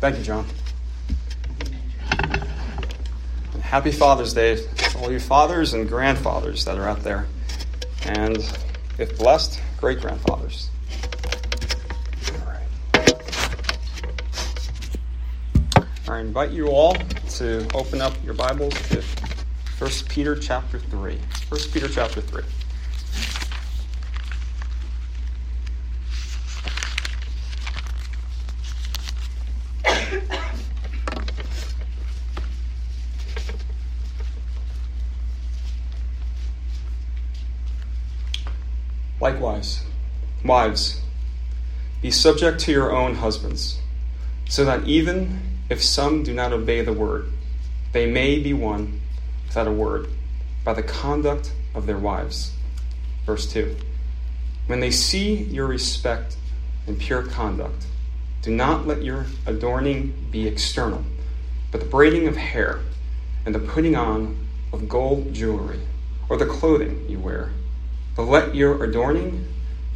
Thank you, John. Happy Father's Day to all you fathers and grandfathers that are out there. And if blessed, great grandfathers. I invite you all to open up your Bibles to 1 Peter chapter 3. 1 Peter chapter 3. Likewise, wives, be subject to your own husbands, so that even if some do not obey the word, they may be won without a word by the conduct of their wives. Verse 2 When they see your respect and pure conduct, do not let your adorning be external, but the braiding of hair and the putting on of gold jewelry or the clothing you wear but let your adorning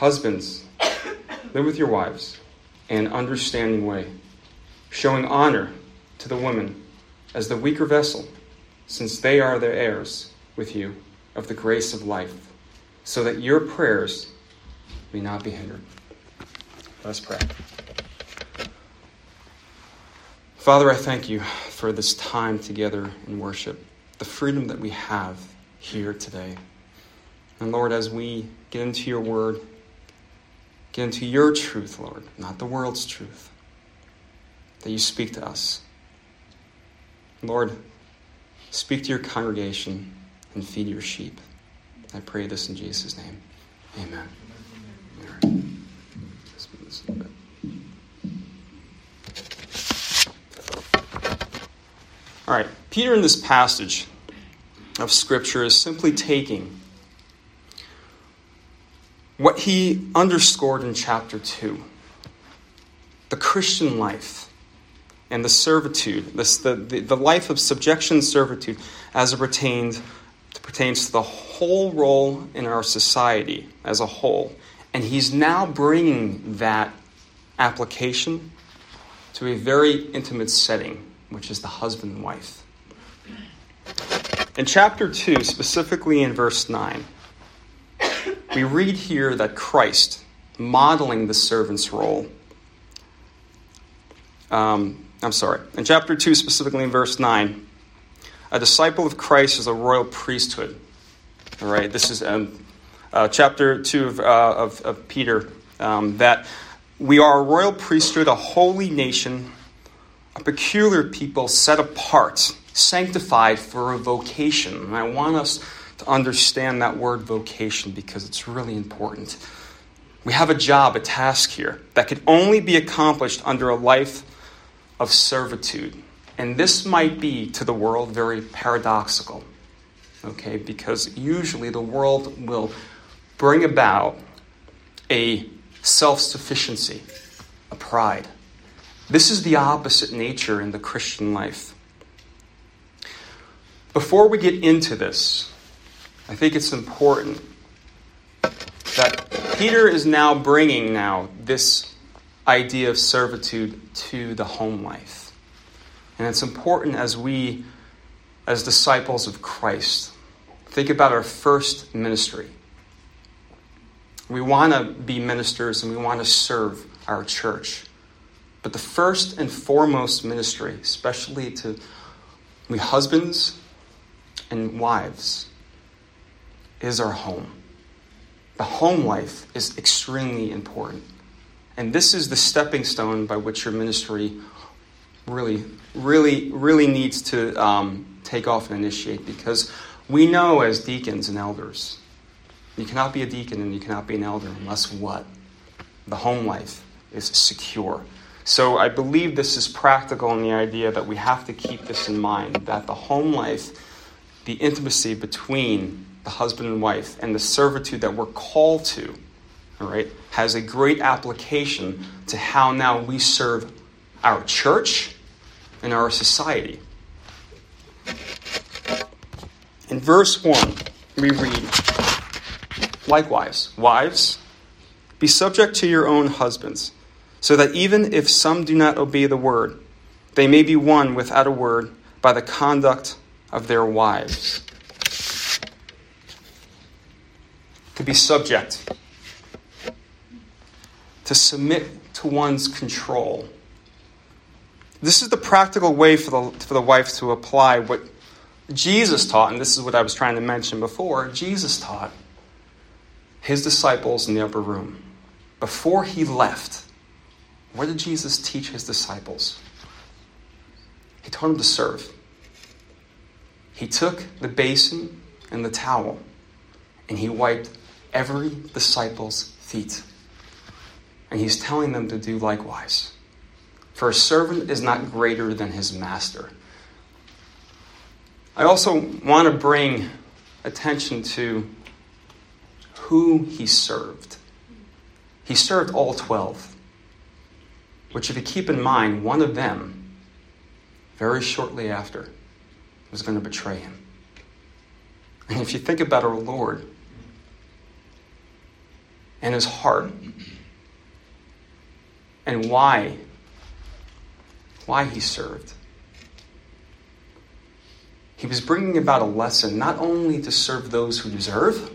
husbands, live with your wives in an understanding way, showing honor to the woman as the weaker vessel, since they are the heirs with you of the grace of life, so that your prayers may not be hindered. Let's pray. Father, I thank you for this time together in worship, the freedom that we have here today. And Lord, as we get into your word, into your truth, Lord, not the world's truth, that you speak to us. Lord, speak to your congregation and feed your sheep. I pray this in Jesus' name. Amen. All right, Peter in this passage of Scripture is simply taking what he underscored in chapter 2 the Christian life and the servitude, the, the, the life of subjection servitude as it pertained, pertains to the whole role in our society as a whole. And he's now bringing that application to a very intimate setting, which is the husband and wife. In chapter 2, specifically in verse 9, we read here that Christ, modeling the servant's role, um, I'm sorry, in chapter 2, specifically in verse 9, a disciple of Christ is a royal priesthood. All right, this is um, uh, chapter 2 of, uh, of, of Peter, um, that we are a royal priesthood, a holy nation, a peculiar people set apart, sanctified for a vocation. And I want us to understand that word vocation because it's really important. We have a job, a task here that could only be accomplished under a life of servitude. And this might be to the world very paradoxical, okay, because usually the world will bring about a self sufficiency, a pride. This is the opposite nature in the Christian life. Before we get into this, I think it's important that Peter is now bringing now this idea of servitude to the home life. And it's important as we, as disciples of Christ, think about our first ministry. We want to be ministers and we want to serve our church. But the first and foremost ministry, especially to we husbands and wives, is our home. The home life is extremely important. And this is the stepping stone by which your ministry really, really, really needs to um, take off and initiate because we know as deacons and elders, you cannot be a deacon and you cannot be an elder unless what? The home life is secure. So I believe this is practical in the idea that we have to keep this in mind that the home life, the intimacy between the husband and wife, and the servitude that we're called to, all right, has a great application to how now we serve our church and our society. In verse 1, we read, Likewise, wives, be subject to your own husbands, so that even if some do not obey the word, they may be won without a word by the conduct of their wives. To be subject, to submit to one's control. This is the practical way for the, for the wife to apply what Jesus taught, and this is what I was trying to mention before. Jesus taught his disciples in the upper room before he left, what did Jesus teach his disciples? He told them to serve. He took the basin and the towel and he wiped every disciple's feet. And he's telling them to do likewise. For a servant is not greater than his master. I also want to bring attention to who he served. He served all 12, which, if you keep in mind, one of them, very shortly after, was going to betray him. And if you think about our Lord and his heart and why, why he served, he was bringing about a lesson not only to serve those who deserve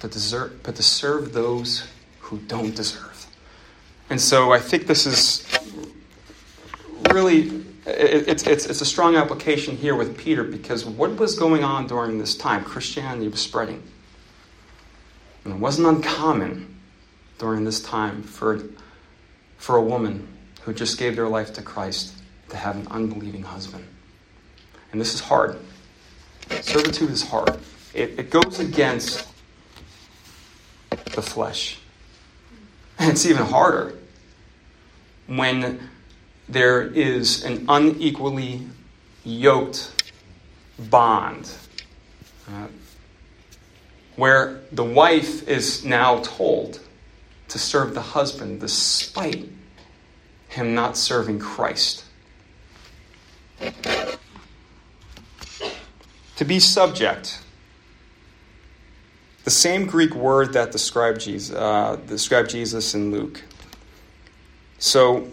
but to, deserve, but to serve those who don't deserve. And so I think this is really it's, it's, it's a strong application here with Peter because what was going on during this time? Christianity was spreading. And it wasn't uncommon during this time for, for a woman who just gave their life to Christ to have an unbelieving husband. And this is hard. Servitude is hard. It, it goes against the flesh. And it's even harder when there is an unequally yoked bond. Uh, where the wife is now told to serve the husband despite him not serving Christ. To be subject the same Greek word that described Jesus, uh, described Jesus in Luke. So,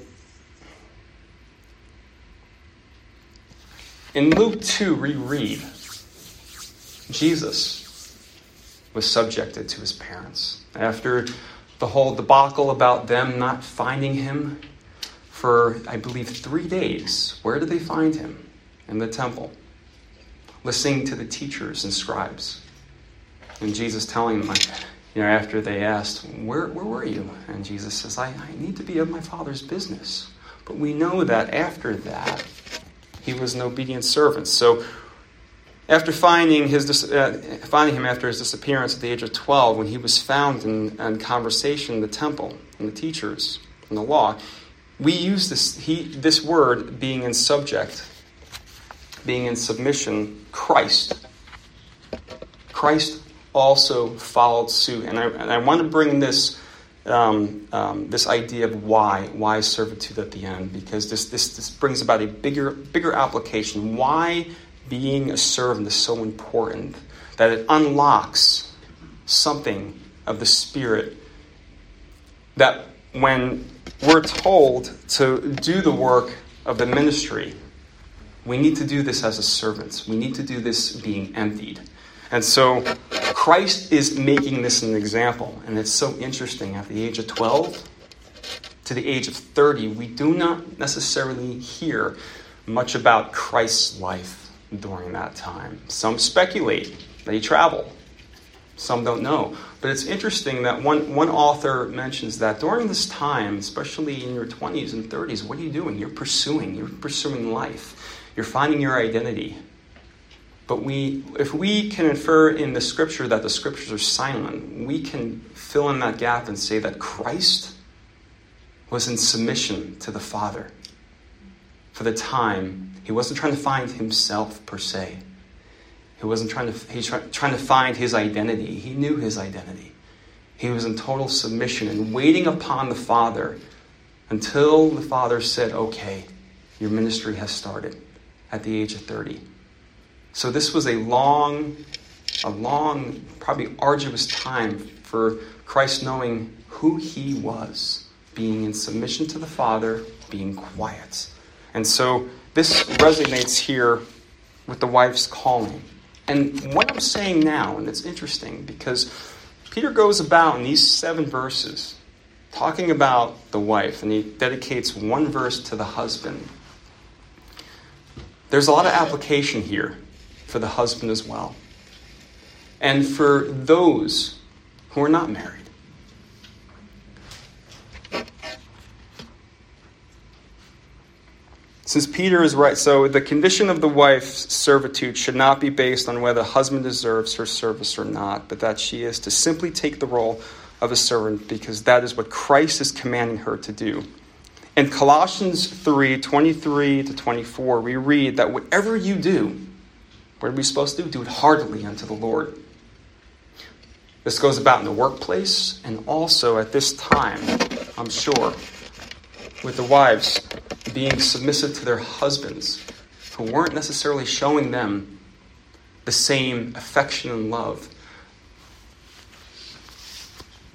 in Luke 2, reread Jesus was subjected to his parents. After the whole debacle about them not finding him for, I believe, three days, where did they find him? In the temple, listening to the teachers and scribes. And Jesus telling them, you know, after they asked, where, where were you? And Jesus says, I, I need to be of my Father's business. But we know that after that, he was an obedient servant. So after finding, his, uh, finding him after his disappearance at the age of 12, when he was found in, in conversation in the temple and the teachers and the law, we use this, he, this word being in subject, being in submission, Christ. Christ also followed suit. And I, and I want to bring this, um, um, this idea of why, why servitude at the end, because this, this, this brings about a bigger, bigger application. Why being a servant is so important, that it unlocks something of the Spirit that when we're told to do the work of the ministry, we need to do this as a servant. We need to do this being emptied. And so Christ is making this an example. And it's so interesting. At the age of 12 to the age of 30, we do not necessarily hear much about Christ's life during that time. Some speculate that he traveled, some don't know. But it's interesting that one, one author mentions that during this time, especially in your 20s and 30s, what are you doing? You're pursuing, you're pursuing life, you're finding your identity. But we, if we can infer in the scripture that the scriptures are silent, we can fill in that gap and say that Christ was in submission to the Father. For the time, he wasn't trying to find himself per se. He wasn't trying to, he's try, trying to find his identity. He knew his identity. He was in total submission and waiting upon the Father until the Father said, Okay, your ministry has started at the age of 30. So this was a long, a long, probably arduous time for Christ knowing who he was, being in submission to the Father, being quiet. And so this resonates here with the wife's calling. And what I'm saying now, and it's interesting because Peter goes about in these seven verses talking about the wife, and he dedicates one verse to the husband. There's a lot of application here for the husband as well. And for those who are not married. Since Peter is right, so the condition of the wife's servitude should not be based on whether the husband deserves her service or not, but that she is to simply take the role of a servant because that is what Christ is commanding her to do. In Colossians 3 23 to 24, we read that whatever you do, what are we supposed to do? Do it heartily unto the Lord. This goes about in the workplace and also at this time, I'm sure, with the wives being submissive to their husbands who weren't necessarily showing them the same affection and love.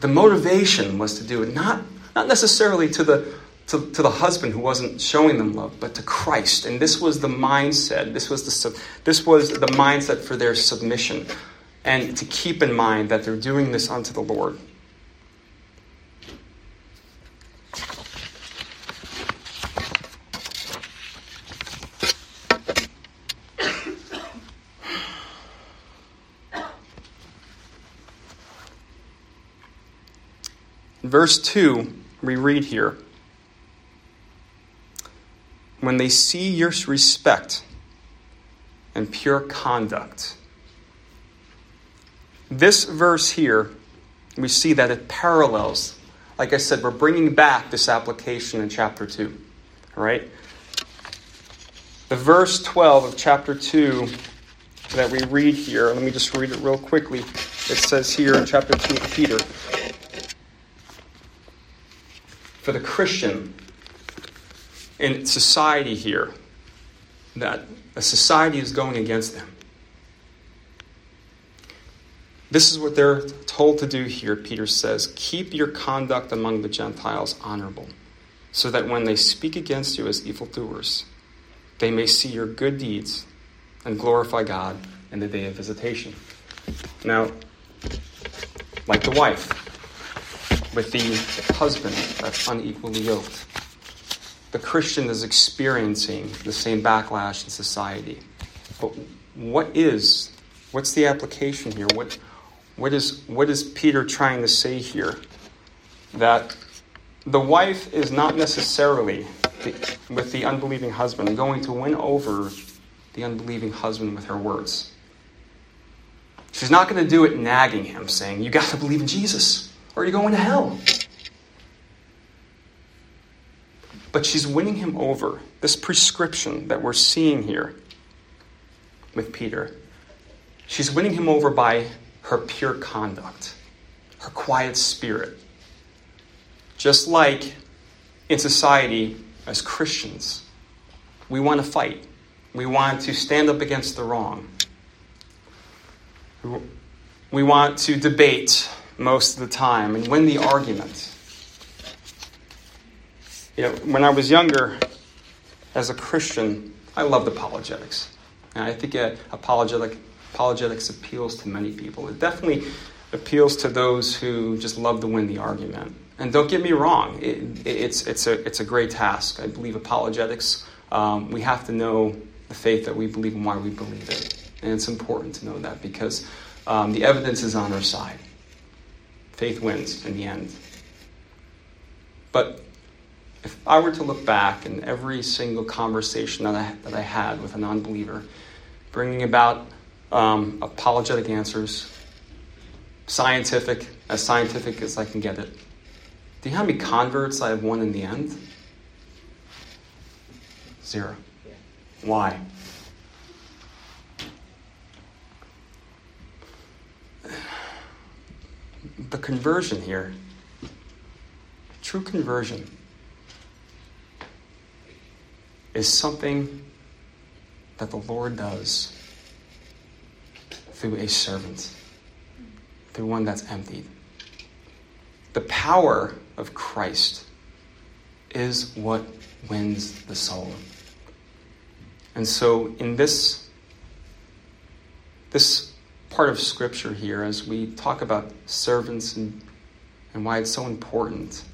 The motivation was to do it not, not necessarily to the, to, to the husband who wasn't showing them love, but to Christ. And this was the mindset. This was the, this was the mindset for their submission. And to keep in mind that they're doing this unto the Lord. Verse 2, we read here when they see your respect and pure conduct. This verse here, we see that it parallels. Like I said, we're bringing back this application in chapter 2. All right? The verse 12 of chapter 2 that we read here, let me just read it real quickly. It says here in chapter 2 of Peter for the Christian in society here that a society is going against them. This is what they're told to do here, Peter says. Keep your conduct among the Gentiles honorable, so that when they speak against you as evildoers, they may see your good deeds and glorify God in the day of visitation. Now, like the wife, with the husband that's unequally yoked. The Christian is experiencing the same backlash in society. But what is, what's the application here? What, what, is, what is Peter trying to say here? That the wife is not necessarily, the, with the unbelieving husband, going to win over the unbelieving husband with her words. She's not going to do it nagging him, saying, You got to believe in Jesus or are you're going to hell. But she's winning him over. This prescription that we're seeing here with Peter, she's winning him over by her pure conduct, her quiet spirit. Just like in society, as Christians, we want to fight. We want to stand up against the wrong. We want to debate most of the time and win the argument. You know, when I was younger, as a Christian, I loved apologetics. And I think uh, apologetic, apologetics appeals to many people. It definitely appeals to those who just love to win the argument. And don't get me wrong, it, it's, it's, a, it's a great task. I believe apologetics, um, we have to know the faith that we believe and why we believe it. And it's important to know that because um, the evidence is on our side faith wins in the end. But if I were to look back in every single conversation that I, that I had with a non believer, bringing about um, apologetic answers, scientific, as scientific as I can get it, Do you know how many converts I have won in the end? Zero. Why? The conversion here, true conversion, is something that the Lord does through a servant, through one that's emptied. The power of Christ is what wins the soul. And so in this this part of scripture here as we talk about servants and, and why it's so important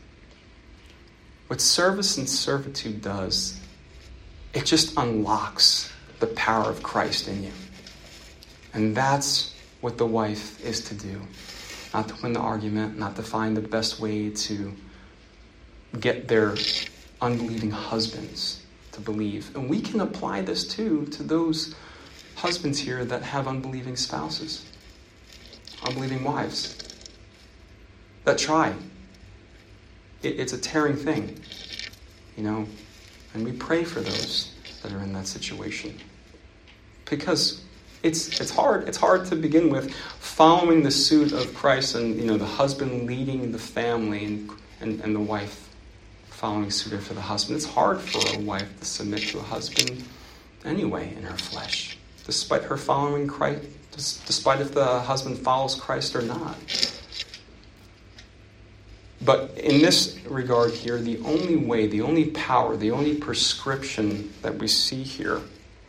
what service and servitude does it just unlocks the power of Christ in you. And that's what the wife is to do. Not to win the argument, not to find the best way to get their unbelieving husbands to believe. And we can apply this too to those husbands here that have unbelieving spouses, unbelieving wives that try. It, it's a tearing thing, you know, and we pray for those that are in that situation. Because it's, it's hard. It's hard to begin with following the suit of Christ and, you know, the husband leading the family and, and, and the wife following suit after the husband. It's hard for a wife to submit to a husband anyway in her flesh, despite her following Christ, despite if the husband follows Christ or not. But in this regard here, the only way, the only power, the only prescription that we see here,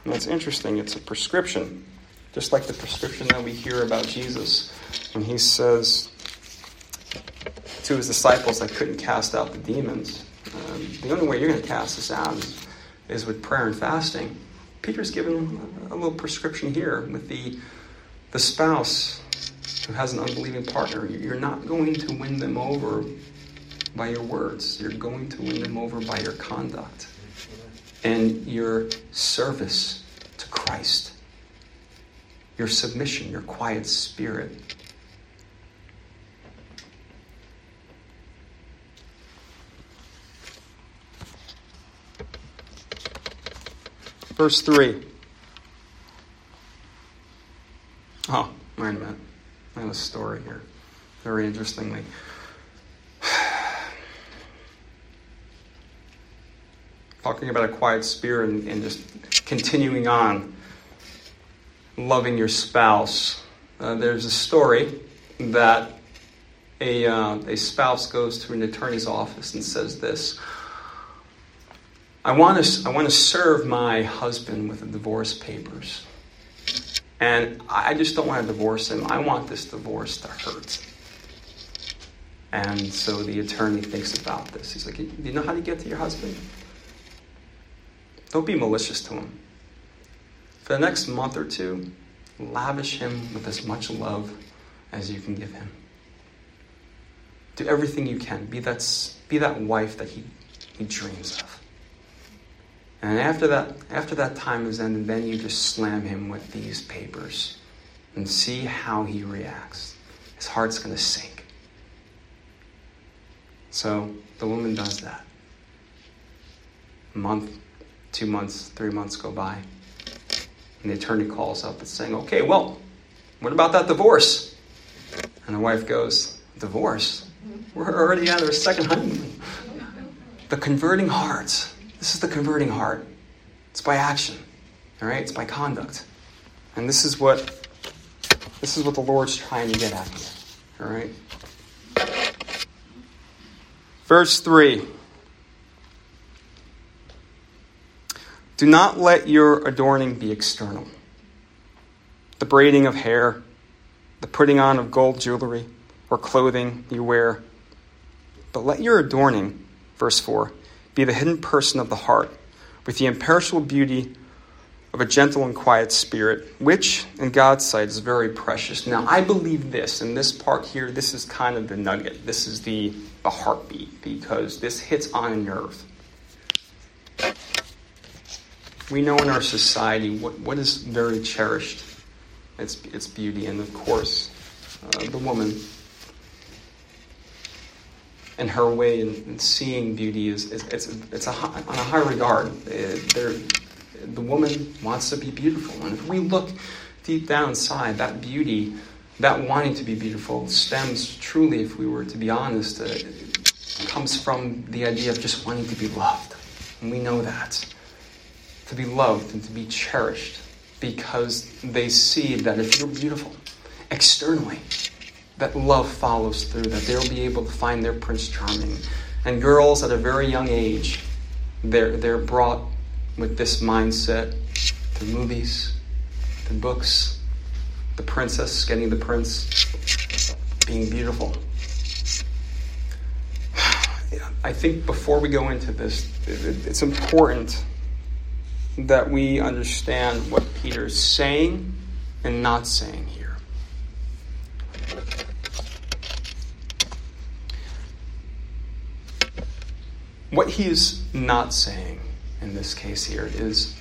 and that's interesting, it's a prescription, just like the prescription that we hear about Jesus when he says to his disciples that couldn't cast out the demons, um, the only way you're going to cast this out is, is with prayer and fasting. Peter's given a little prescription here with the, the spouse who has an unbelieving partner. You're not going to win them over by your words, you're going to win them over by your conduct and your service to Christ, your submission, your quiet spirit. Verse 3. Oh, wait a minute. I have a story here. Very interestingly. Talking about a quiet spirit and, and just continuing on loving your spouse. Uh, there's a story that a, uh, a spouse goes to an attorney's office and says this I want to I want to serve my husband with the divorce papers. And I just don't want to divorce him. I want this divorce to hurt. And so the attorney thinks about this. He's like, Do you know how to get to your husband? Don't be malicious to him. For the next month or two, lavish him with as much love as you can give him. Do everything you can. Be that, be that wife that he, he dreams of. And after that, after that time is ended, then you just slam him with these papers and see how he reacts. His heart's going to sink. So the woman does that. A month, two months, three months go by. And the attorney calls up and saying, Okay, well, what about that divorce? And the wife goes, Divorce? We're already at our second honeymoon. The converting hearts this is the converting heart. It's by action. All right? It's by conduct. And this is what this is what the Lord's trying to get at here. All right? Verse 3. Do not let your adorning be external. The braiding of hair, the putting on of gold jewelry or clothing you wear. But let your adorning, verse 4, be the hidden person of the heart, with the imperishable beauty of a gentle and quiet spirit, which in God's sight is very precious. Now, I believe this, in this part here, this is kind of the nugget. This is the, the heartbeat, because this hits on a nerve. We know in our society what, what is very cherished. It's, it's beauty, and of course, uh, the woman in her way in, in seeing beauty is, is it's, it's a, on a high regard. Uh, the woman wants to be beautiful. And if we look deep down inside, that beauty, that wanting to be beautiful, stems truly, if we were to be honest, uh, comes from the idea of just wanting to be loved. And we know that. To be loved and to be cherished because they see that if you're beautiful externally, that love follows through, that they'll be able to find their Prince Charming. And girls at a very young age, they're, they're brought with this mindset to movies, to books, the princess getting the prince, being beautiful. I think before we go into this, it's important that we understand what Peter's saying and not saying here. What he is not saying in this case here is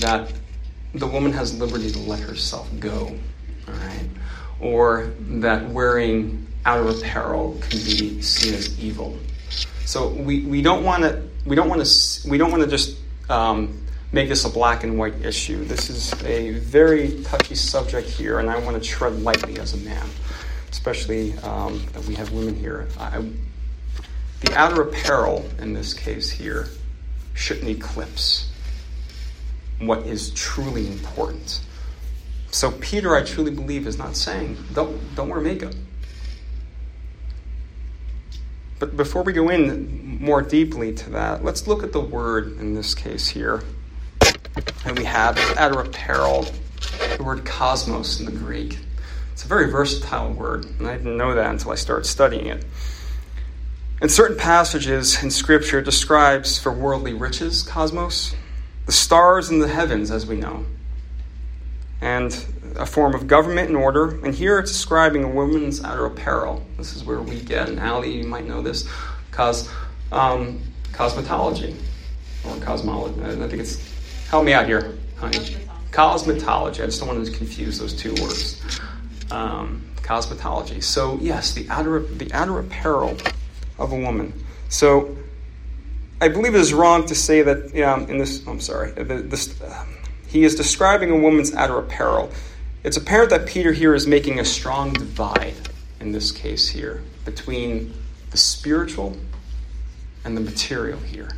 that the woman has liberty to let herself go, all right? Or that wearing outer apparel can be seen as evil. So we, we don't want to we don't want to we don't want to just um, make this a black and white issue. This is a very touchy subject here, and I want to tread lightly as a man, especially um, that we have women here. I, the outer apparel in this case here shouldn't eclipse what is truly important. So Peter, I truly believe, is not saying don't don't wear makeup. But before we go in more deeply to that, let's look at the word in this case here. And we have outer apparel, the word cosmos in the Greek. It's a very versatile word, and I didn't know that until I started studying it. In certain passages in Scripture, describes for worldly riches, cosmos, the stars in the heavens, as we know, and a form of government and order. And here it's describing a woman's outer apparel. This is where we get, and Allie, you might know this, cos, um, cosmetology or cosmology. I think it's, help me out here, honey. Cosmetology. I just don't want to confuse those two words. Um, cosmetology. So yes, the outer the outer apparel of a woman. So I believe it is wrong to say that yeah, in this. I'm sorry. This, uh, he is describing a woman's outer apparel. It's apparent that Peter here is making a strong divide in this case here between the spiritual and the material here.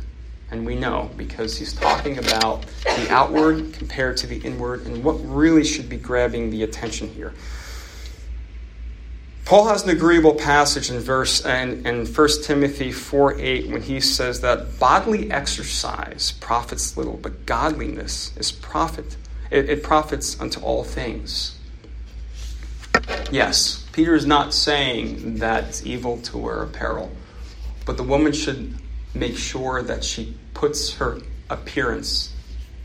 And we know because he's talking about the outward compared to the inward and what really should be grabbing the attention here. Paul has an agreeable passage in verse and in 1 Timothy 4 8 when he says that bodily exercise profits little, but godliness is profit. It, it profits unto all things. Yes, Peter is not saying that it's evil to wear apparel, but the woman should make sure that she puts her appearance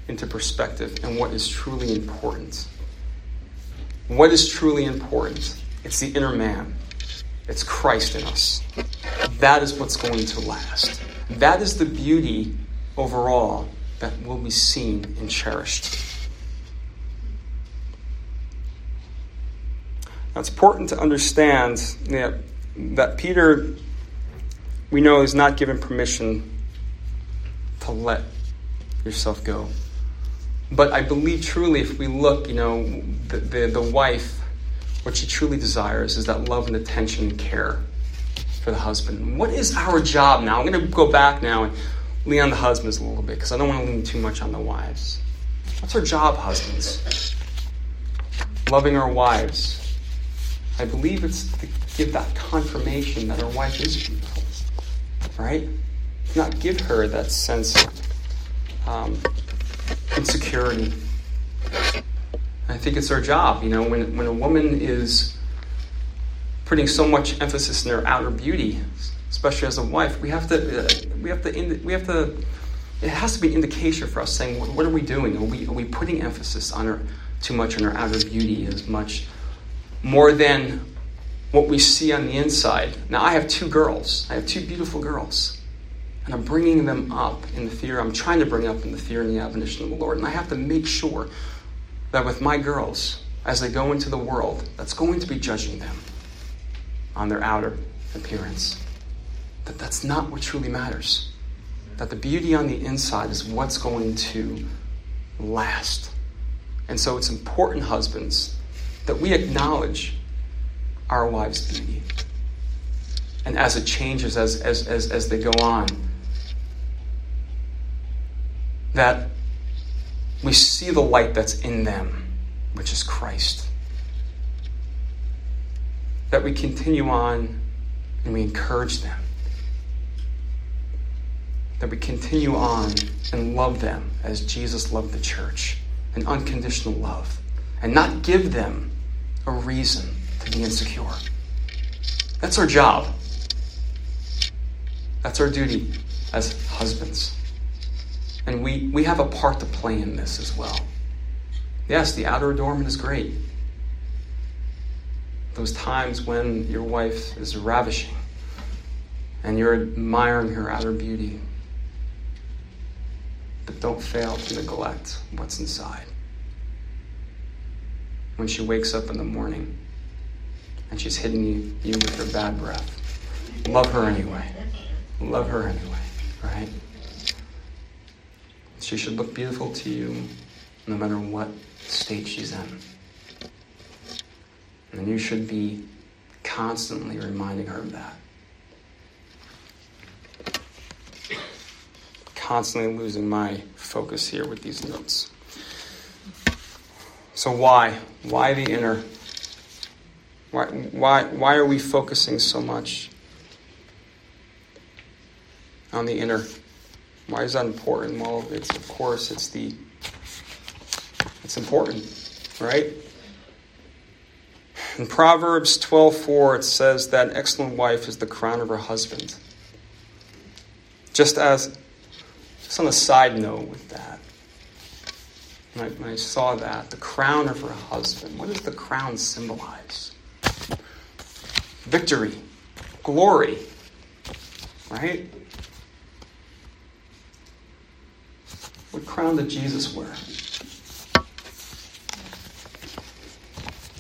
into perspective and what is truly important. What is truly important? It's the inner man. It's Christ in us. That is what's going to last. That is the beauty overall that will be seen and cherished. Now, it's important to understand that, that Peter, we know, is not given permission to let yourself go. But I believe truly, if we look, you know, the, the, the wife what she truly desires is that love and attention and care for the husband. What is our job now? I'm going to go back now and lean on the husbands a little bit because I don't want to lean too much on the wives. What's our job, husbands? Loving our wives. I believe it's to give that confirmation that our wife is beautiful, right? Not give her that sense of um, insecurity I think it's our job, you know, when, when a woman is putting so much emphasis in her outer beauty, especially as a wife, we have to, uh, we have to, we have to, it has to be an indication for us saying, what, what are we doing? Are we, are we putting emphasis on her too much on her outer beauty as much more than what we see on the inside? Now, I have two girls. I have two beautiful girls. And I'm bringing them up in the fear, I'm trying to bring up in the fear and the admonition of the Lord. And I have to make sure that with my girls, as they go into the world, that's going to be judging them on their outer appearance. that that's not what truly matters. That the beauty on the inside is what's going to last. And so it's important, husbands, that we acknowledge our wives' beauty. And as it changes, as, as, as, as they go on, that we see the light that's in them, which is Christ. That we continue on and we encourage them. That we continue on and love them as Jesus loved the church, an unconditional love, and not give them a reason to be insecure. That's our job. That's our duty as husbands. And we, we have a part to play in this as well. Yes, the outer adornment is great. Those times when your wife is ravishing and you're admiring her outer beauty. But don't fail to neglect what's inside. When she wakes up in the morning and she's hitting you, you with her bad breath, love her anyway. Love her anyway, right? She should look beautiful to you no matter what state she's in. And you should be constantly reminding her of that. Constantly losing my focus here with these notes. So, why? Why the inner? Why, why, why are we focusing so much on the inner? Why is that important? Well, it's of course it's the it's important, right? In Proverbs 12:4 it says that an excellent wife is the crown of her husband. Just as just on a side note with that. When I, when I saw that, the crown of her husband, what does the crown symbolize? Victory, glory, right? What crown did Jesus wear?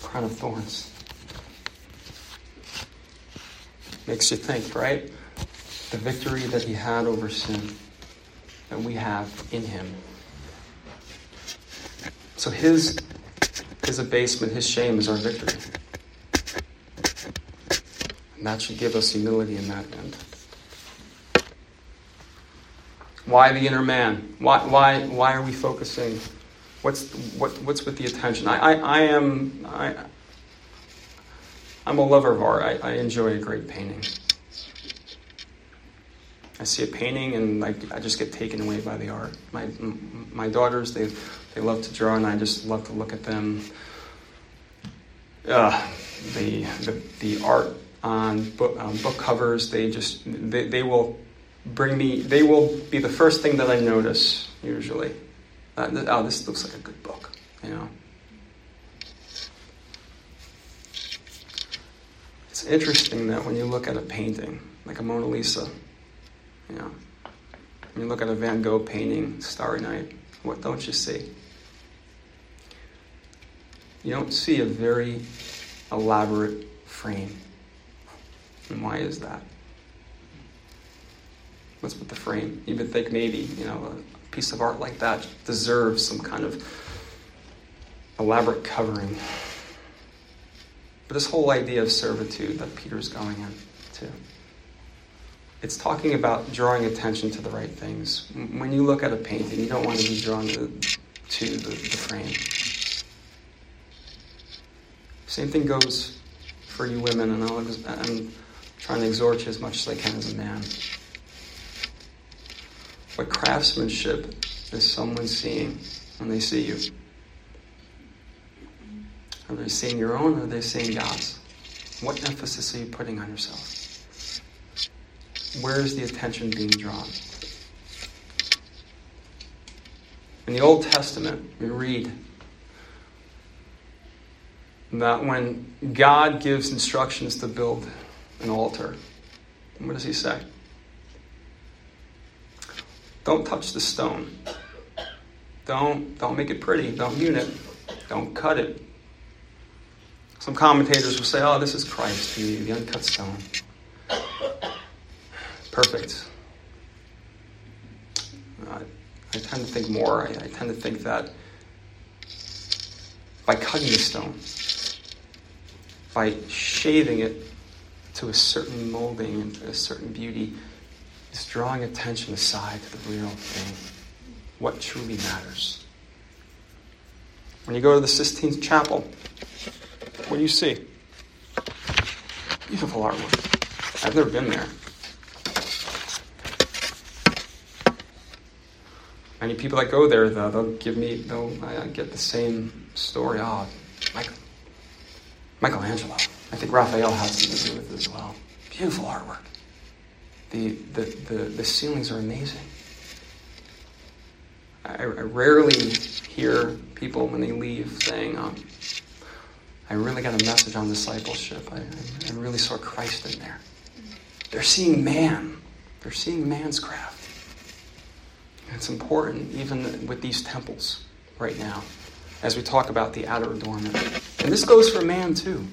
Crown of thorns. Makes you think, right? The victory that he had over sin that we have in him. So his his abasement, his shame is our victory. And that should give us humility in that end. Why the inner man? Why, why, why are we focusing? What's, what, what's with the attention? I, I, I am I, I'm a lover of art. I, I enjoy a great painting. I see a painting and I, I just get taken away by the art. My, my daughters, they, they love to draw and I just love to look at them. Uh, the, the, the art on book, book covers, they just, they, they will bring me, they will be the first thing that I notice, usually. Uh, oh, this looks like a good book, you know. It's interesting that when you look at a painting, like a Mona Lisa, you know, when you look at a Van Gogh painting, Starry Night, what don't you see? You don't see a very elaborate frame. And why is that? What's with the frame? You would think maybe, you know, a piece of art like that deserves some kind of elaborate covering. But this whole idea of servitude that Peter's going into, it's talking about drawing attention to the right things. When you look at a painting, you don't want to be drawn to, to the, the frame. Same thing goes for you women, and I'm trying to exhort you as much as I can as a man. What craftsmanship is someone seeing when they see you? Are they seeing your own or are they seeing God's? What emphasis are you putting on yourself? Where is the attention being drawn? In the Old Testament, we read that when God gives instructions to build an altar, what does he say? Don't touch the stone. Don't, don't make it pretty. Don't hewn it. Don't cut it. Some commentators will say, oh, this is Christ, the, the uncut stone. perfect. I, I tend to think more. I, I tend to think that by cutting the stone, by shaving it to a certain molding and to a certain beauty, is drawing attention aside to the real thing, what truly matters. When you go to the Sistine Chapel, what do you see? Beautiful artwork. I've never been there. Many people that go there, though, they'll give me, they'll I get the same story. Oh, Michael, Michelangelo. I think Raphael has something to do with it as well. Beautiful artwork. The, the, the, the ceilings are amazing. I, I rarely hear people when they leave saying, um, I really got a message on discipleship. I, I really saw Christ in there. They're seeing man. They're seeing man's craft. It's important, even with these temples right now, as we talk about the outer adornment. And this goes for man too.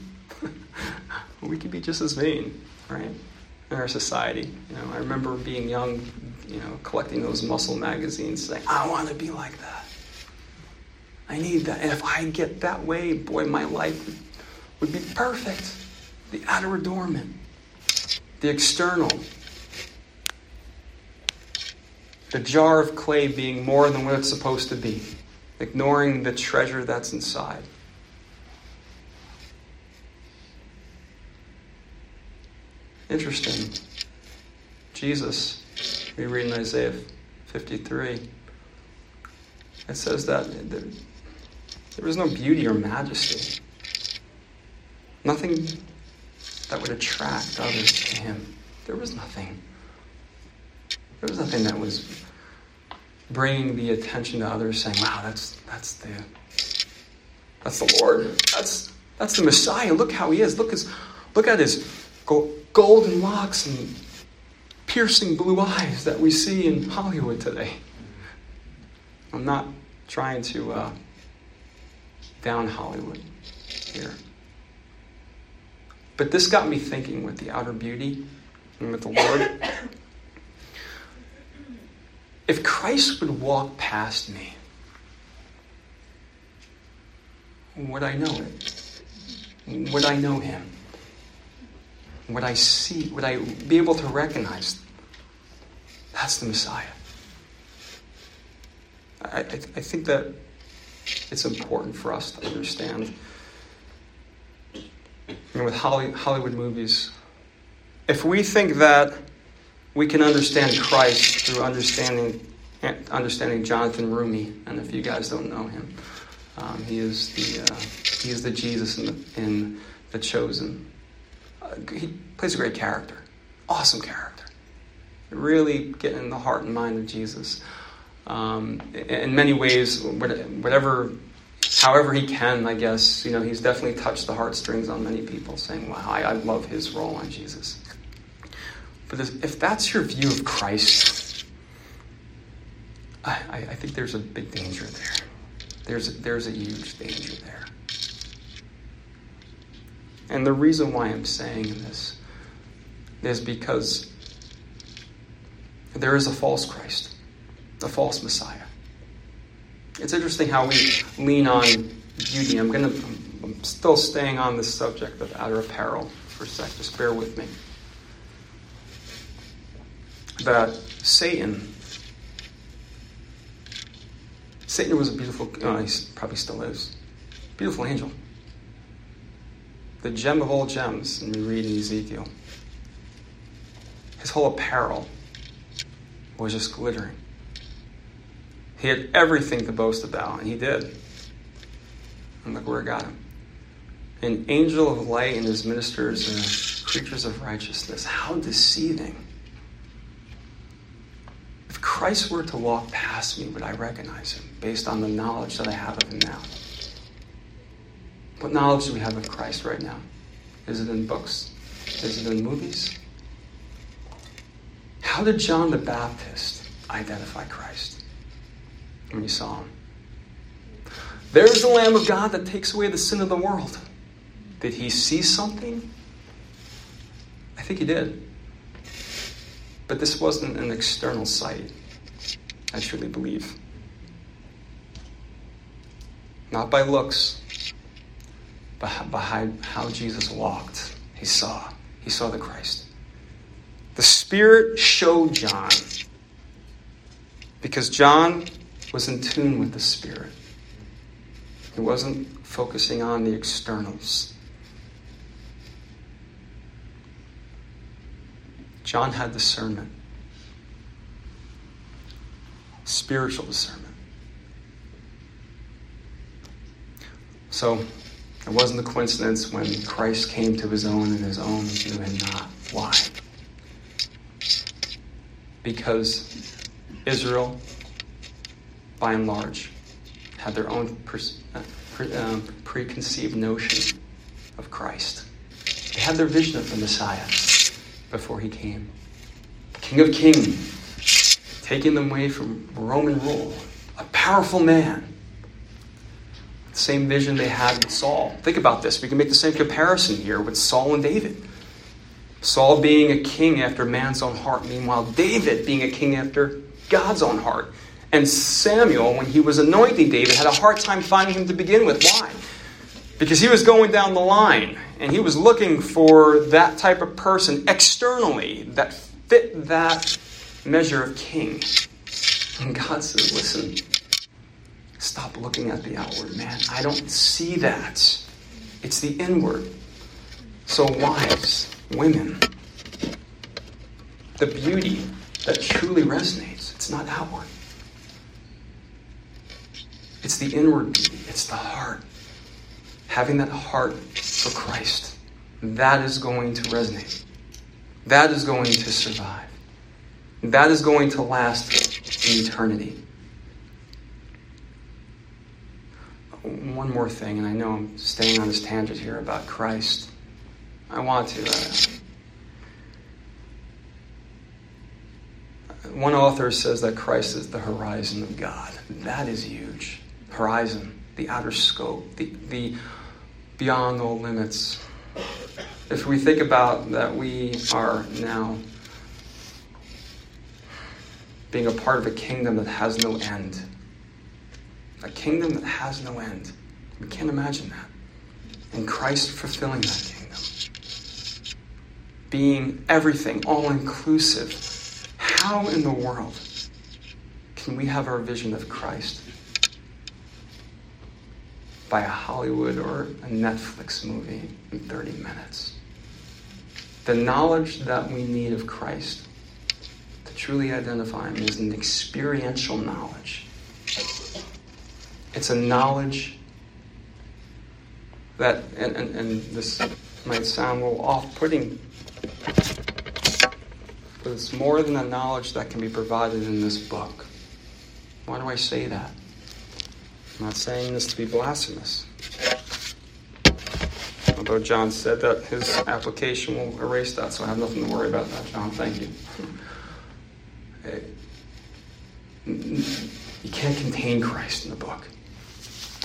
we can be just as vain, right? In our society. You know, I remember being young, you know, collecting those muscle magazines, saying, I want to be like that. I need that. And if I get that way, boy, my life would, would be perfect. The outer adornment, the external, the jar of clay being more than what it's supposed to be, ignoring the treasure that's inside. Interesting. Jesus, we read in Isaiah 53, it says that there was no beauty or majesty, nothing that would attract others to him. There was nothing. There was nothing that was bringing the attention to others, saying, "Wow, that's that's the that's the Lord. That's that's the Messiah. Look how he is. Look his look at his golden locks and piercing blue eyes that we see in Hollywood today." I'm not trying to uh, down Hollywood here. But this got me thinking with the outer beauty and with the Lord. If Christ would walk past me, would I know it? Would I know him? Would I see, would I be able to recognize that's the Messiah? I, I, I think that it's important for us to understand. And with Hollywood movies, if we think that we can understand Christ through understanding understanding Jonathan Roumie, and if you guys don't know him, um, he is the uh, he is the Jesus in the, in the Chosen. He plays a great character, awesome character, really getting in the heart and mind of Jesus. Um, in many ways, whatever, however he can, I guess, you know, he's definitely touched the heartstrings on many people, saying, "Wow, I, I love his role on Jesus." But if that's your view of Christ, I, I think there's a big danger there. There's there's a huge danger there. And the reason why I'm saying this is because there is a false Christ, a false Messiah. It's interesting how we lean on beauty. I'm going to. I'm still staying on the subject of outer apparel for a sec. Just bear with me that Satan, Satan was a beautiful, oh, he probably still is, beautiful angel. The gem of all gems, and we read in Ezekiel. His whole apparel was just glittering. He had everything to boast about, and he did. And look where it got him. An angel of light and his ministers and creatures of righteousness. How deceiving. If Christ were to walk past me, would I recognize him based on the knowledge that I have of him now? What knowledge do we have of Christ right now? Is it in books? Is it in movies? How did John the Baptist identify Christ when he saw him? There's the Lamb of God that takes away the sin of the world. Did he see something? I think he did. But this wasn't an external sight, I truly believe. Not by looks, by how Jesus walked. He saw. He saw the Christ. The Spirit showed John because John was in tune with the Spirit. He wasn't focusing on the externals. John had discernment, spiritual discernment. So it wasn't a coincidence when Christ came to his own and his own knew him not. Why? Because Israel, by and large, had their own uh, pre- um, preconceived notion of Christ. They had their vision of the Messiah before he came. King of kings, taking them away from Roman rule, a powerful man. The same vision they had with Saul. Think about this. We can make the same comparison here with Saul and David. Saul being a king after man's own heart, meanwhile, David being a king after God's own heart. And Samuel, when he was anointing David, had a hard time finding him to begin with. Why? Because he was going down the line and he was looking for that type of person externally that fit that measure of king. And God says, listen, stop looking at the outward, man. I don't see that. It's the inward. So, wives, women, the beauty that truly resonates, it's not outward. It's the inward beauty, it's the heart. Having that heart for Christ, that is going to resonate. That is going to survive. That is going to last in eternity. One more thing, and I know I'm staying on this tangent here about Christ. I want to. Uh, one author says that Christ is the horizon of God. That is huge horizon, the outer scope, the, the beyond all limits. If we think about that, we are now being a part of a kingdom that has no end. A kingdom that has no end. We can't imagine that. And Christ fulfilling that kingdom. Being everything, all inclusive. How in the world can we have our vision of Christ by a Hollywood or a Netflix movie in 30 minutes. The knowledge that we need of Christ to truly identify Him is an experiential knowledge. It's a knowledge that, and, and, and this might sound a little off putting, but it's more than a knowledge that can be provided in this book. Why do I say that? I'm not saying this to be blasphemous. Although John said that his application will erase that, so I have nothing to worry about that, John. Thank you. You can't contain Christ in the book.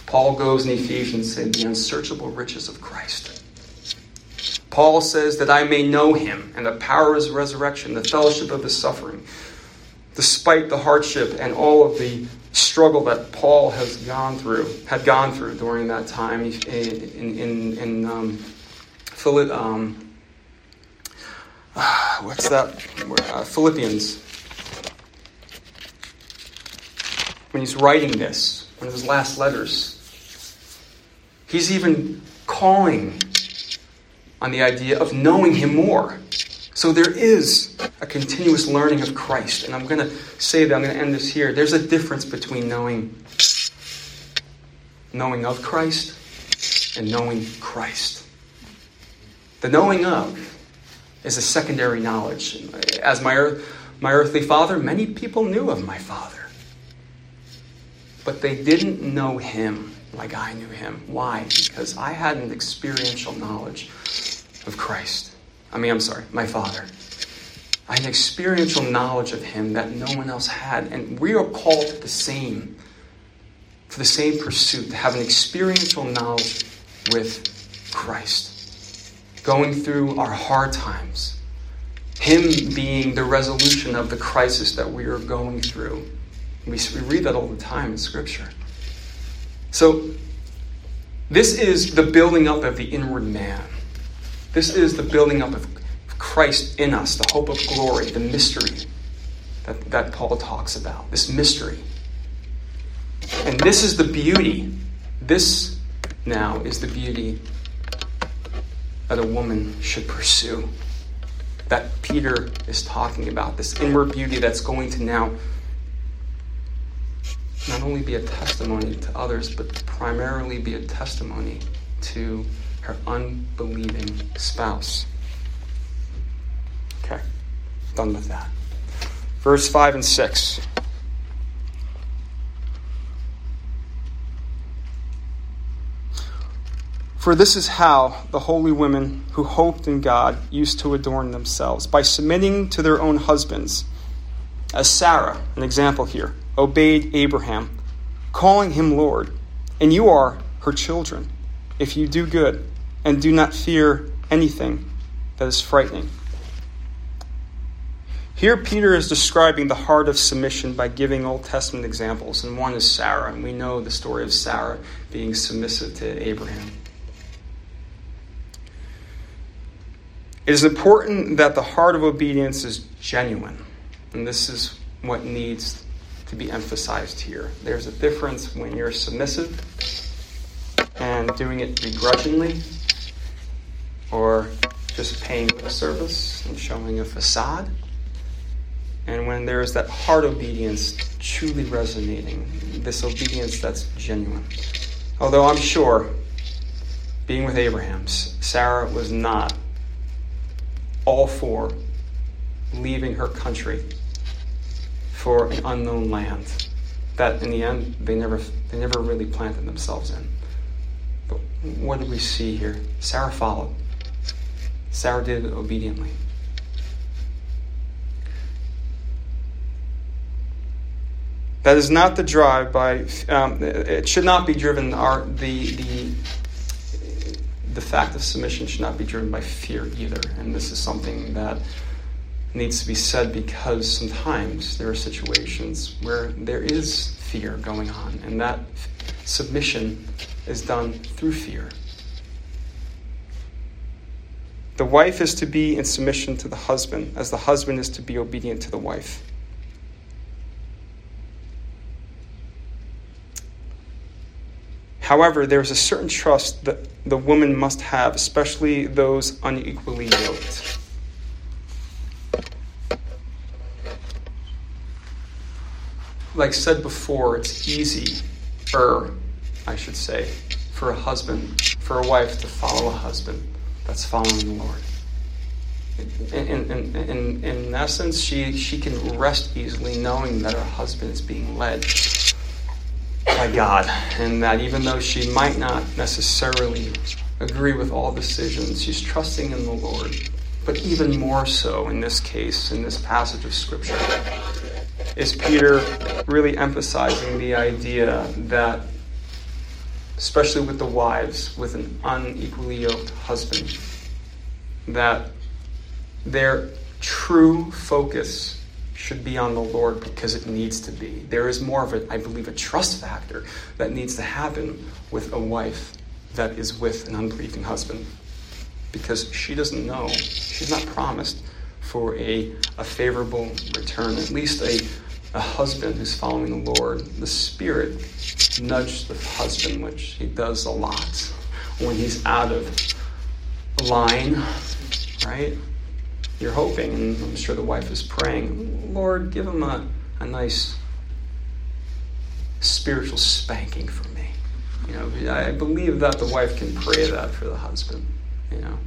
Paul goes in Ephesians saying the unsearchable riches of Christ. Paul says that I may know him and the power of his resurrection, the fellowship of his suffering, despite the hardship and all of the struggle that Paul has gone through, had gone through during that time in, in, in um, Philip, um, what's that? Uh, Philippians. When he's writing this, one of his last letters, he's even calling on the idea of knowing him more. So there is a continuous learning of Christ. And I'm going to say that, I'm going to end this here. There's a difference between knowing knowing of Christ and knowing Christ. The knowing of is a secondary knowledge. As my, my earthly father, many people knew of my father. But they didn't know him like I knew him. Why? Because I had an experiential knowledge of Christ. I mean, I'm sorry, my father. I had an experiential knowledge of him that no one else had. And we are called the same, for the same pursuit, to have an experiential knowledge with Christ. Going through our hard times, Him being the resolution of the crisis that we are going through. We, read that all the time in Scripture. So, this is the building up of the inward man. This is the building up of Christ in us, the hope of glory, the mystery that, that Paul talks about. This mystery. And this is the beauty. This now is the beauty that a woman should pursue. That Peter is talking about. This inward beauty that's going to now not only be a testimony to others, but primarily be a testimony to her unbelieving spouse. Okay, done with that. Verse 5 and 6. For this is how the holy women who hoped in God used to adorn themselves, by submitting to their own husbands. As Sarah, an example here, obeyed Abraham, calling him Lord, and you are her children, if you do good and do not fear anything that is frightening. Here, Peter is describing the heart of submission by giving Old Testament examples, and one is Sarah, and we know the story of Sarah being submissive to Abraham. It is important that the heart of obedience is genuine, and this is what needs to be emphasized here. There's a difference when you're submissive and doing it begrudgingly or just paying a service and showing a facade. And when there's that heart obedience truly resonating, this obedience that's genuine. Although I'm sure, being with Abraham, Sarah was not all for leaving her country for an unknown land that in the end they never they never really planted themselves in. But what do we see here? Sarah followed. Sarah did it obediently. That is not the drive by. Um, it should not be driven. Our the the the fact of submission should not be driven by fear either. And this is something that needs to be said because sometimes there are situations where there is fear going on, and that submission is done through fear. The wife is to be in submission to the husband, as the husband is to be obedient to the wife. However, there is a certain trust that the woman must have, especially those unequally yoked. Like said before, it's easy, or I should say, for a husband, for a wife to follow a husband that's following the Lord. In, in, in, in, essence, she, she can rest easily knowing that her husband is being led by God, and that even though she might not necessarily agree with all decisions, she's trusting in the Lord. But even more so in this case, in this passage of Scripture, is Peter really emphasizing the idea that especially with the wives with an unequally yoked husband, that their true focus should be on the Lord because it needs to be. There is more of a, I believe, a trust factor that needs to happen with a wife that is with an unbelieving husband because she doesn't know, she's not promised for a, a favorable return, at least a, a husband who's following the Lord. The Spirit nudges the husband, which he does a lot when he's out of line, right? You're hoping, and I'm sure the wife is praying, Lord, give him a, a nice spiritual spanking for me. You know, I believe that the wife can pray that for the husband, you know.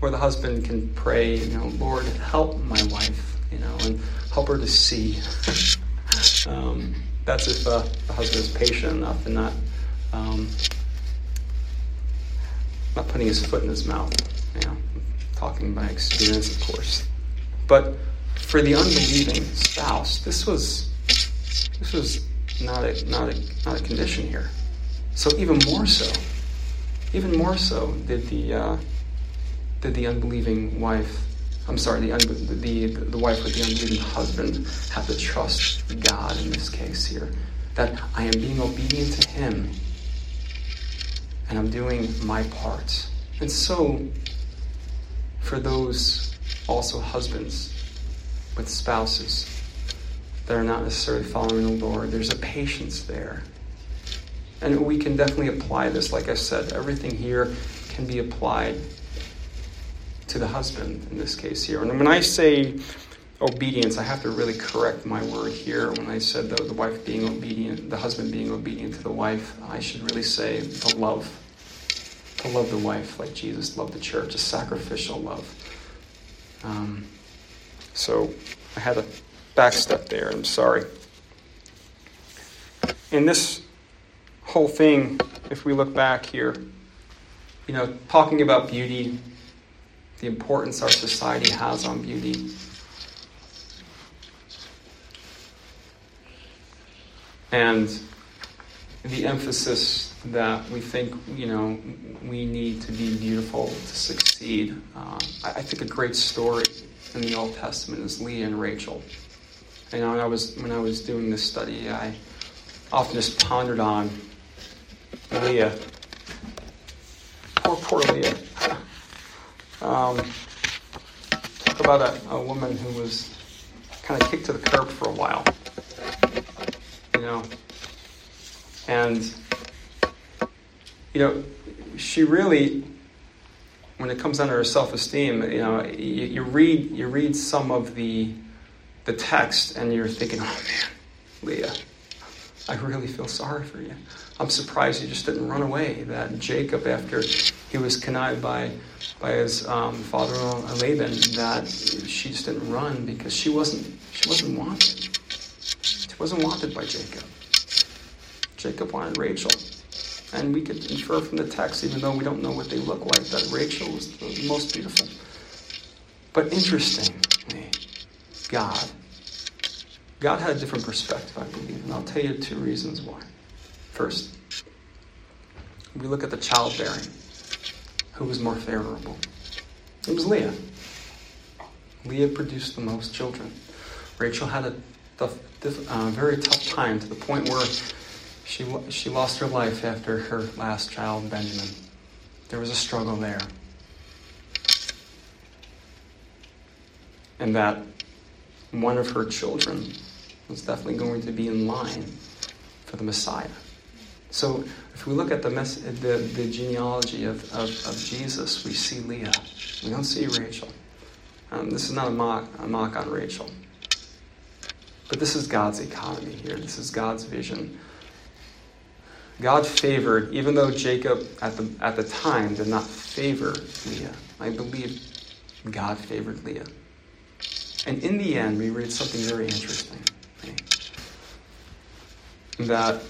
Or the husband can pray, you know, Lord, help my wife, you know, and help her to see. um, that's if uh, the husband is patient enough and not um, not putting his foot in his mouth. You know, talking by experience, of course. But for the unbelieving spouse, this was this was not a not a not a condition here. So even more so, even more so did the uh, did the unbelieving wife I'm sorry, the, the, the wife with the unbelieving husband have to trust God in this case here. That I am being obedient to Him and I'm doing my part. And so, for those also husbands with spouses that are not necessarily following the Lord, there's a patience there. And we can definitely apply this. Like I said, everything here can be applied to the husband in this case here. And when I say obedience, I have to really correct my word here. When I said the, the wife being obedient, the husband being obedient to the wife, I should really say the love. To love the wife like Jesus loved the church, a sacrificial love. Um, so I had a backstep there. I'm sorry. In this whole thing, if we look back here, you know, talking about beauty, the importance our society has on beauty. And the emphasis that we think, you know, we need to be beautiful to succeed. Uh, I, think a great story in the Old Testament is Leah and Rachel. Know, when I was when I was doing this study, I often just pondered on Leah. Poor, poor Leah. Um, talk about a, a woman who was kind of kicked to the curb for a while. You know, and you know, she really, when it comes down to her self-esteem, you know, you, you read you read some of the the text, and you're thinking, oh man, Leah, I really feel sorry for you. I'm surprised he just didn't run away. That Jacob, after he was connived by by his um, father-in-law Laban that she just didn't run because she wasn't she wasn't wanted. She wasn't wanted by Jacob. Jacob wanted Rachel. And we could infer from the text, even though we don't know what they look like, that Rachel was the most beautiful. But interestingly, God. God had a different perspective, I believe, and I'll tell you two reasons why. First, we look at the childbearing who was more favorable? It was Leah. Leah produced the most children. Rachel had a tough, uh, very tough time to the point where she, she lost her life after her last child, Benjamin. There was a struggle there. And that one of her children was definitely going to be in line for the Messiah. So if we look at the, the, the genealogy of, of, of, Jesus, we see Leah. We don't see Rachel. Um, this is not a mock, a mock on Rachel. But this is God's economy here. This is God's vision. God favored, even though Jacob at the, at the time did not favor Leah, I believe God favored Leah. And in the end, we read something very interesting. Right? That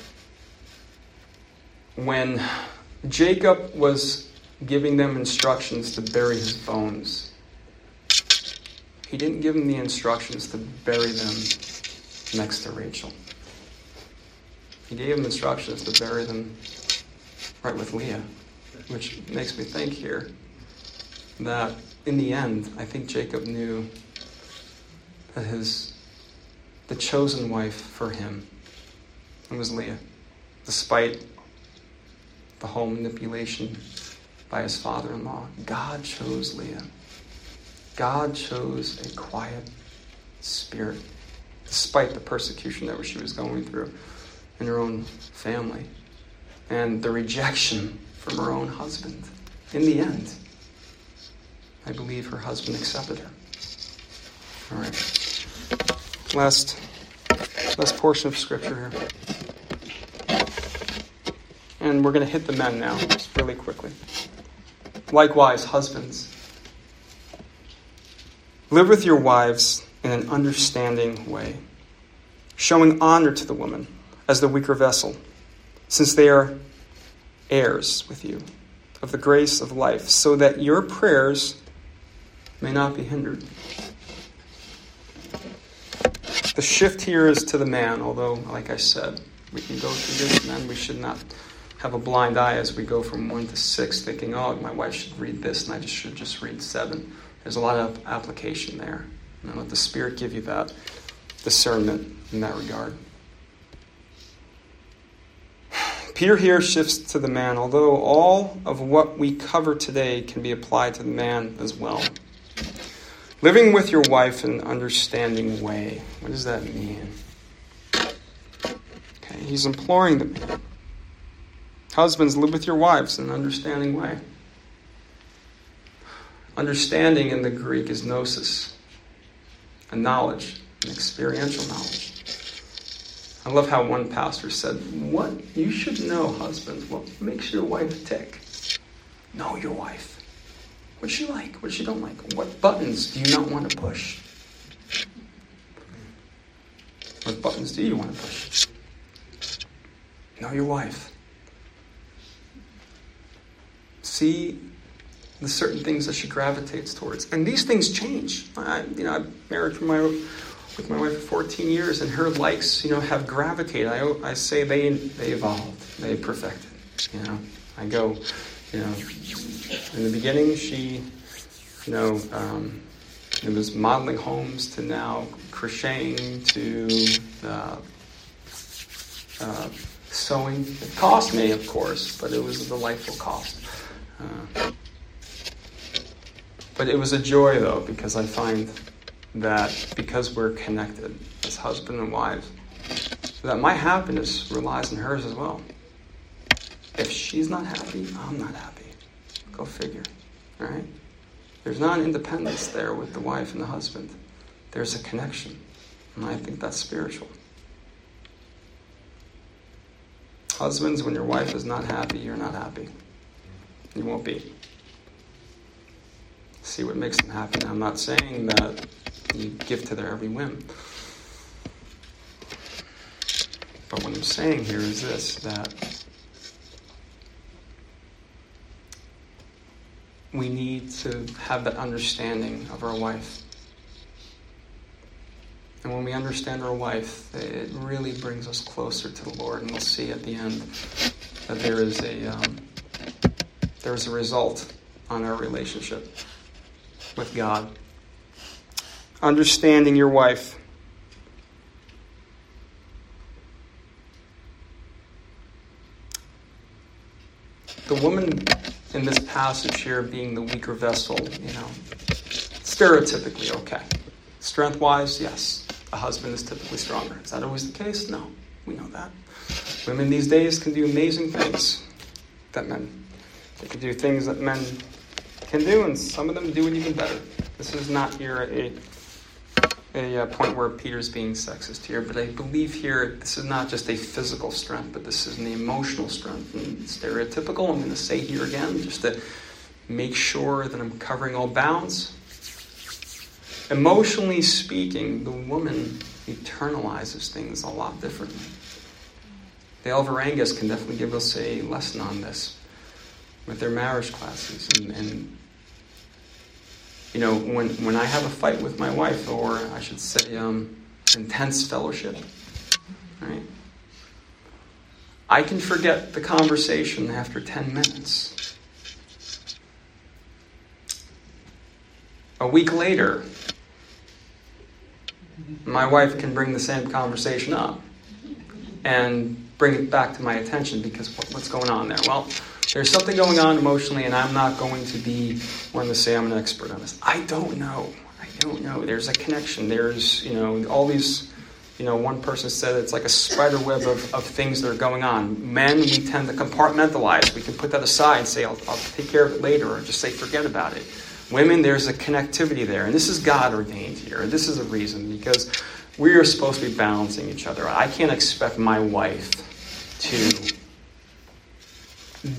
when Jacob was giving them instructions to bury his bones, he didn't give them the instructions to bury them next to Rachel. He gave them instructions to bury them right with Leah, which makes me think here that in the end, I think Jacob knew that his the chosen wife for him was Leah, despite the whole manipulation by his father in law. God chose Leah. God chose a quiet spirit, despite the persecution that she was going through in her own family and the rejection from her own husband. In the end, I believe her husband accepted her. All right. Last, last portion of scripture here. And we're going to hit the men now, just really quickly. Likewise, husbands, live with your wives in an understanding way, showing honor to the woman as the weaker vessel, since they are heirs with you of the grace of life, so that your prayers may not be hindered. The shift here is to the man, although, like I said, we can go through this, men, we should not have a blind eye as we go from one to six, thinking, oh, my wife should read this and I just should just read seven. There's a lot of application there. And let the Spirit give you that discernment in that regard. Peter here shifts to the man, although all of what we cover today can be applied to the man as well. Living with your wife in an understanding way. What does that mean? Okay, he's imploring the man. Husbands, live with your wives in an understanding way. Understanding in the Greek is gnosis, a knowledge, an experiential knowledge. I love how one pastor said, What you should know, husbands, what makes your wife tick? Know your wife. What's she like? What she don't like? What buttons do you not want to push? What buttons do you want to push? Know your wife. See the certain things that she gravitates towards. And these things change. I, you know, I'm married for my with my wife for 14 years, and her likes, you know, have gravitated. I, I say they they evolved, they perfected. You know, I go, you know, in the beginning she, you know, um, it was modeling homes to now crocheting to uh, uh, sewing. It cost me, of course, but it was a delightful cost. But it was a joy though because I find that because we're connected as husband and wives, that my happiness relies on hers as well. If she's not happy, I'm not happy. Go figure. Right? There's not an independence there with the wife and the husband. There's a connection. And I think that's spiritual. Husbands, when your wife is not happy, you're not happy. You won't be. See what makes them happy. I'm not saying that you give to their every whim. But what I'm saying here is this that we need to have that understanding of our wife. And when we understand our wife, it really brings us closer to the Lord. And we'll see at the end that there is a um, there is a result on our relationship with God understanding your wife. The woman in this passage here being the weaker vessel, you know, stereotypically okay. Strength wise, yes. A husband is typically stronger. Is that always the case? No. We know that. Women these days can do amazing things that men. They can do things that men can do, and some of them do it even better. This is not here a a uh, point where Peter's being sexist here, but I believe here this is not just a physical strength, but this is an emotional strength. And stereotypical, I'm going to say here again, just to make sure that I'm covering all bounds. Emotionally speaking, the woman internalizes things a lot differently. Dale Varangas can definitely give us a lesson on this with their marriage classes and, and you know, when, when I have a fight with my wife, or I should say, um, intense fellowship, right? I can forget the conversation after 10 minutes. A week later, my wife can bring the same conversation up and bring it back to my attention because what's going on there? Well, there's something going on emotionally, and I'm not going to be one to say I'm an expert on this. I don't know. I don't know. There's a connection. There's, you know, all these, you know, one person said it's like a spider web of, of things that are going on. Men, we tend to compartmentalize. We can put that aside and say, I'll, I'll take care of it later, or just say, forget about it. Women, there's a connectivity there. And this is God ordained here. This is a reason because we are supposed to be balancing each other. I can't expect my wife to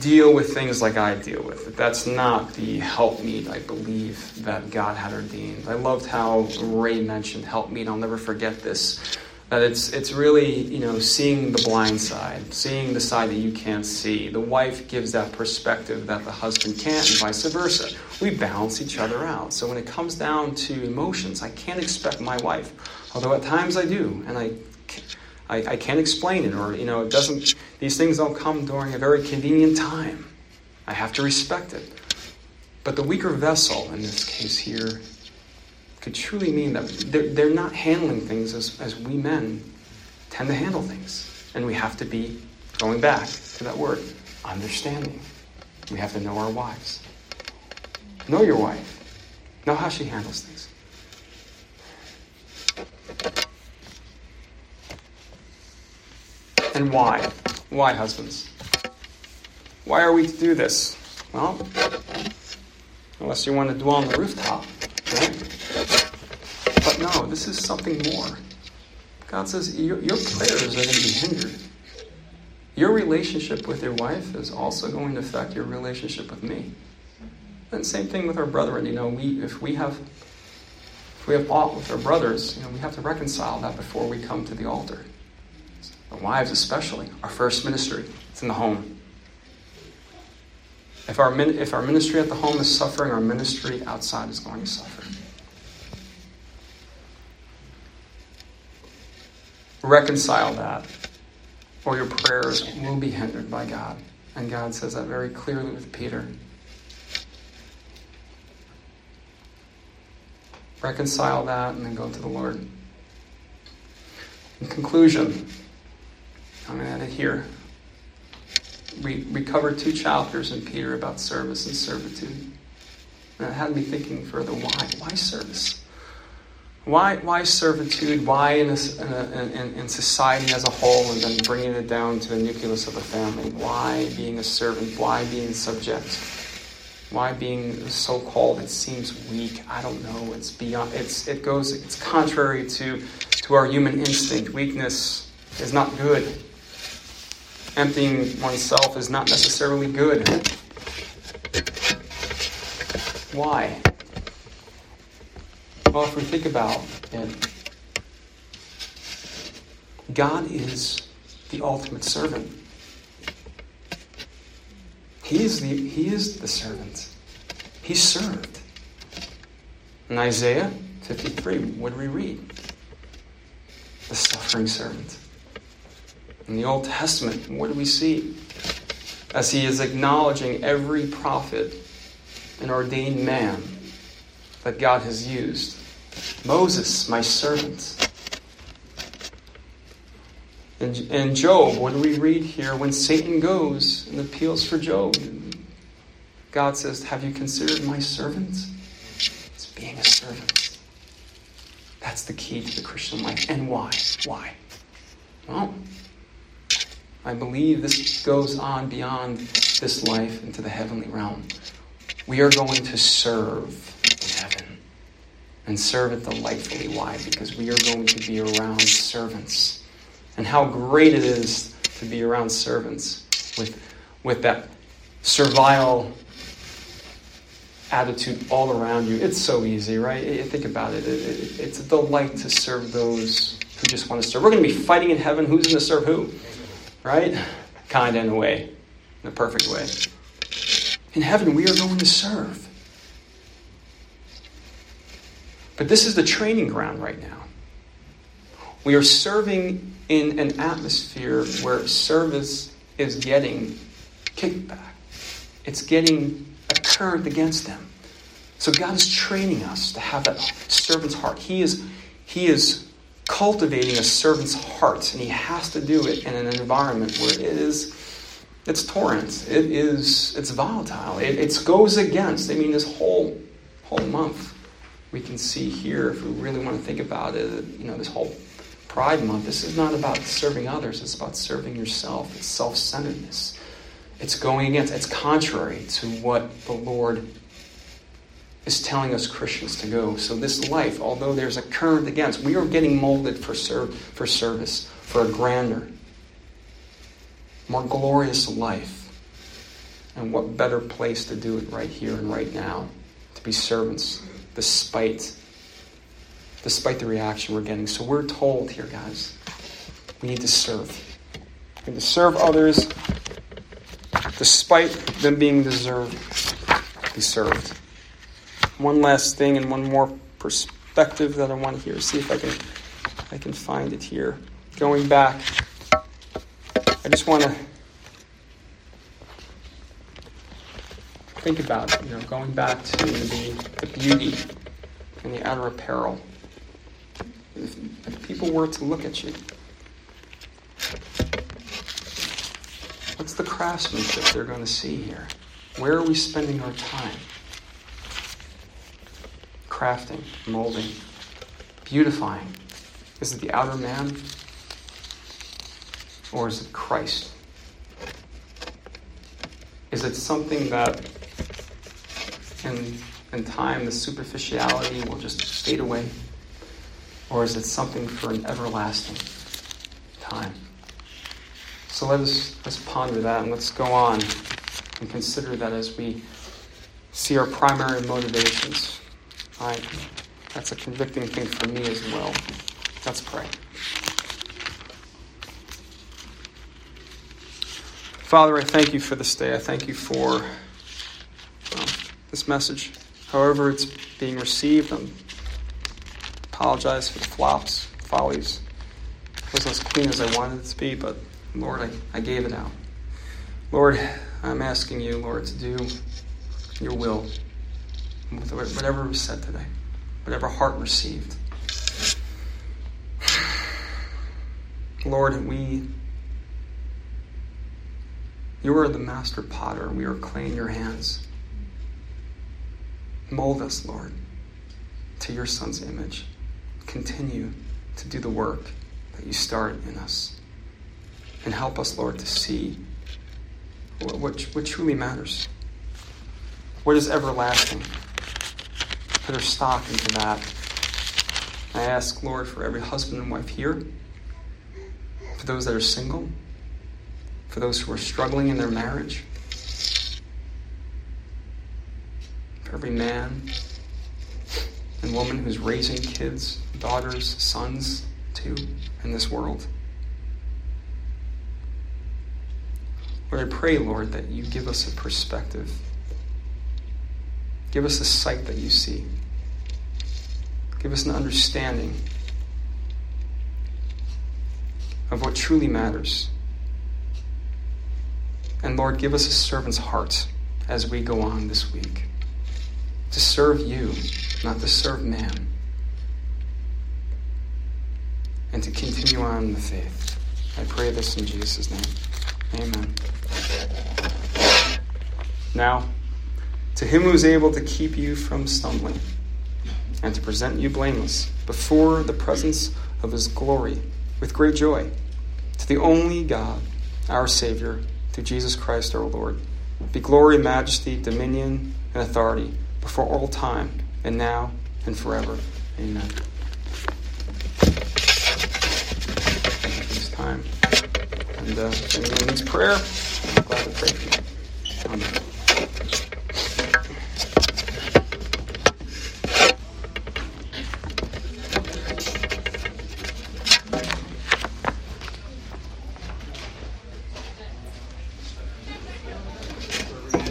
deal with things like I deal with. That's not the help helpmeet I believe that God had ordained. I loved how Ray mentioned help helpmeet. I'll never forget this. That it's it's really you know seeing the blind side, seeing the side that you can't see. The wife gives that perspective that the husband can't, and vice versa. We balance each other out. So when it comes down to emotions, I can't expect my wife, although at times I do, and I I, I can't explain it, or you know, it doesn't. These things don't come during a very convenient time. I have to respect it. But the weaker vessel, in this case here, could truly mean that they're, they're not handling things as, as we men tend to handle things. And we have to be, going back to that word, understanding. We have to know our wives. Know your wife. Know how she handles things. And why? Why, husbands? Why are we to do this? Well, unless you want to dwell on the rooftop, right? But no, this is something more. God says your, your prayers are going to be hindered. Your relationship with your wife is also going to affect your relationship with me. And same thing with our brethren. You know, we if we have if we have aught with our brothers, you know, we have to reconcile that before we come to the altar. Our wives, especially, our first ministry, it's in the home. If our, if our ministry at the home is suffering, our ministry outside is going to suffer. Reconcile that, or your prayers will be hindered by God. And God says that very clearly with Peter. Reconcile that and then go to the Lord. In conclusion, To end it here. We, we covered two chapters in Peter about service and servitude. And it had me thinking further why? Why service? Why, why servitude? Why in, a, in, in, society as a whole, and then bringing it down to the nucleus of the family? Why being a servant? Why being subject? Why being so called? It seems weak. I don't know. It's beyond. It's it goes. It's contrary to to our human instinct. Weakness is not good. Emptying oneself is not necessarily good. Why? Well, if we think about it, God is the ultimate servant. He is the, he is the servant. He served. In Isaiah 53, what do we read? The suffering servant. In the Old Testament, what do we see? As he is acknowledging every prophet and ordained man that God has used. Moses, my servant. And, in Job, what do we read here? When Satan goes and appeals for Job, God says, Have you considered my servant? It's being a servant. That's the key to the Christian life. And why? Why? Well, I believe this goes on beyond this life into the heavenly realm. We are going to serve in heaven and serve it delightfully. Why? Because we are going to be around servants. And how great it is to be around servants with, with that servile attitude all around you. It's so easy, right? Think about it. it, it it's a delight to serve those who just want to serve. We're going to be fighting in heaven. Who's going to serve who? Right? Kind of in a way, in a perfect way. In heaven, we are going to serve. But this is the training ground right now. We are serving in an atmosphere where service is getting kickback. It's getting a current against them. So God is training us to have that servant's heart. He is, he is cultivating a servant's heart, and he has to do it in an environment where it is it's torrent, it is it's volatile, it, it goes against. I mean, this whole whole month we can see here if we really want to think about it. You know, this whole Pride Month. This is not about serving others; it's about serving yourself. It's self-centeredness. It's going against. It's contrary to what the Lord is telling us Christians to go. So this life, although there's a current against, we are getting molded for, serve, for service, for a grander, more glorious life. And what better place to do it right here and right now, to be servants, despite despite the reaction we're getting. So we're told here, guys, we need to serve. We need to serve others despite them being deserved, be served one last thing and one more perspective that I want to hear. See if I can I can find it here. Going back, I just want to think about you know, going back to the, the beauty and the outer apparel. If, if people were to look at you, what's the craftsmanship they're going to see here? Where are we spending our time? Crafting, molding, beautifying. Is it the outer man? Or is it Christ? Is it something that in, in time the superficiality will just fade away? Or is it something for an everlasting time? So let us let's ponder that and let's go on and consider that as we see our primary motivations. Right? That's a convicting thing for me as well. Let's pray. Father, I thank you for this day. I thank you for um, this message. However, it's being received, I apologize for the flops, follies. It wasn't as clean as I wanted it to be, but Lord, I, I gave it out. Lord, I'm asking you, Lord, to do your will with whatever was said today, whatever heart received. Lord, we you are the master potter. We are clay in your hands. Mold us, Lord, to your Son's image. Continue to do the work that you start in us. And help us, Lord, to see what, what, what truly matters. What is everlasting? Put our stock into that. I ask, Lord, for every husband and wife here, for those that are single, for those who are struggling in their marriage, for every man and woman who's raising kids, daughters, sons, too, in this world. Lord, I pray, Lord, that you give us a perspective. Give us a sight that you see. Give us an understanding of what truly matters. And Lord, give us a servant's heart as we go on this week to serve you, not to serve man, and to continue on in the faith. I pray this in Jesus' name. Amen. Now, to him who is able to keep you from stumbling and to present you blameless before the presence of his glory with great joy, to the only God, our Savior, through Jesus Christ our Lord. Be glory, majesty, dominion, and authority before all time, and now and forever. Amen. This time. And uh, if anyone needs prayer, I'm glad to pray for you. Amen.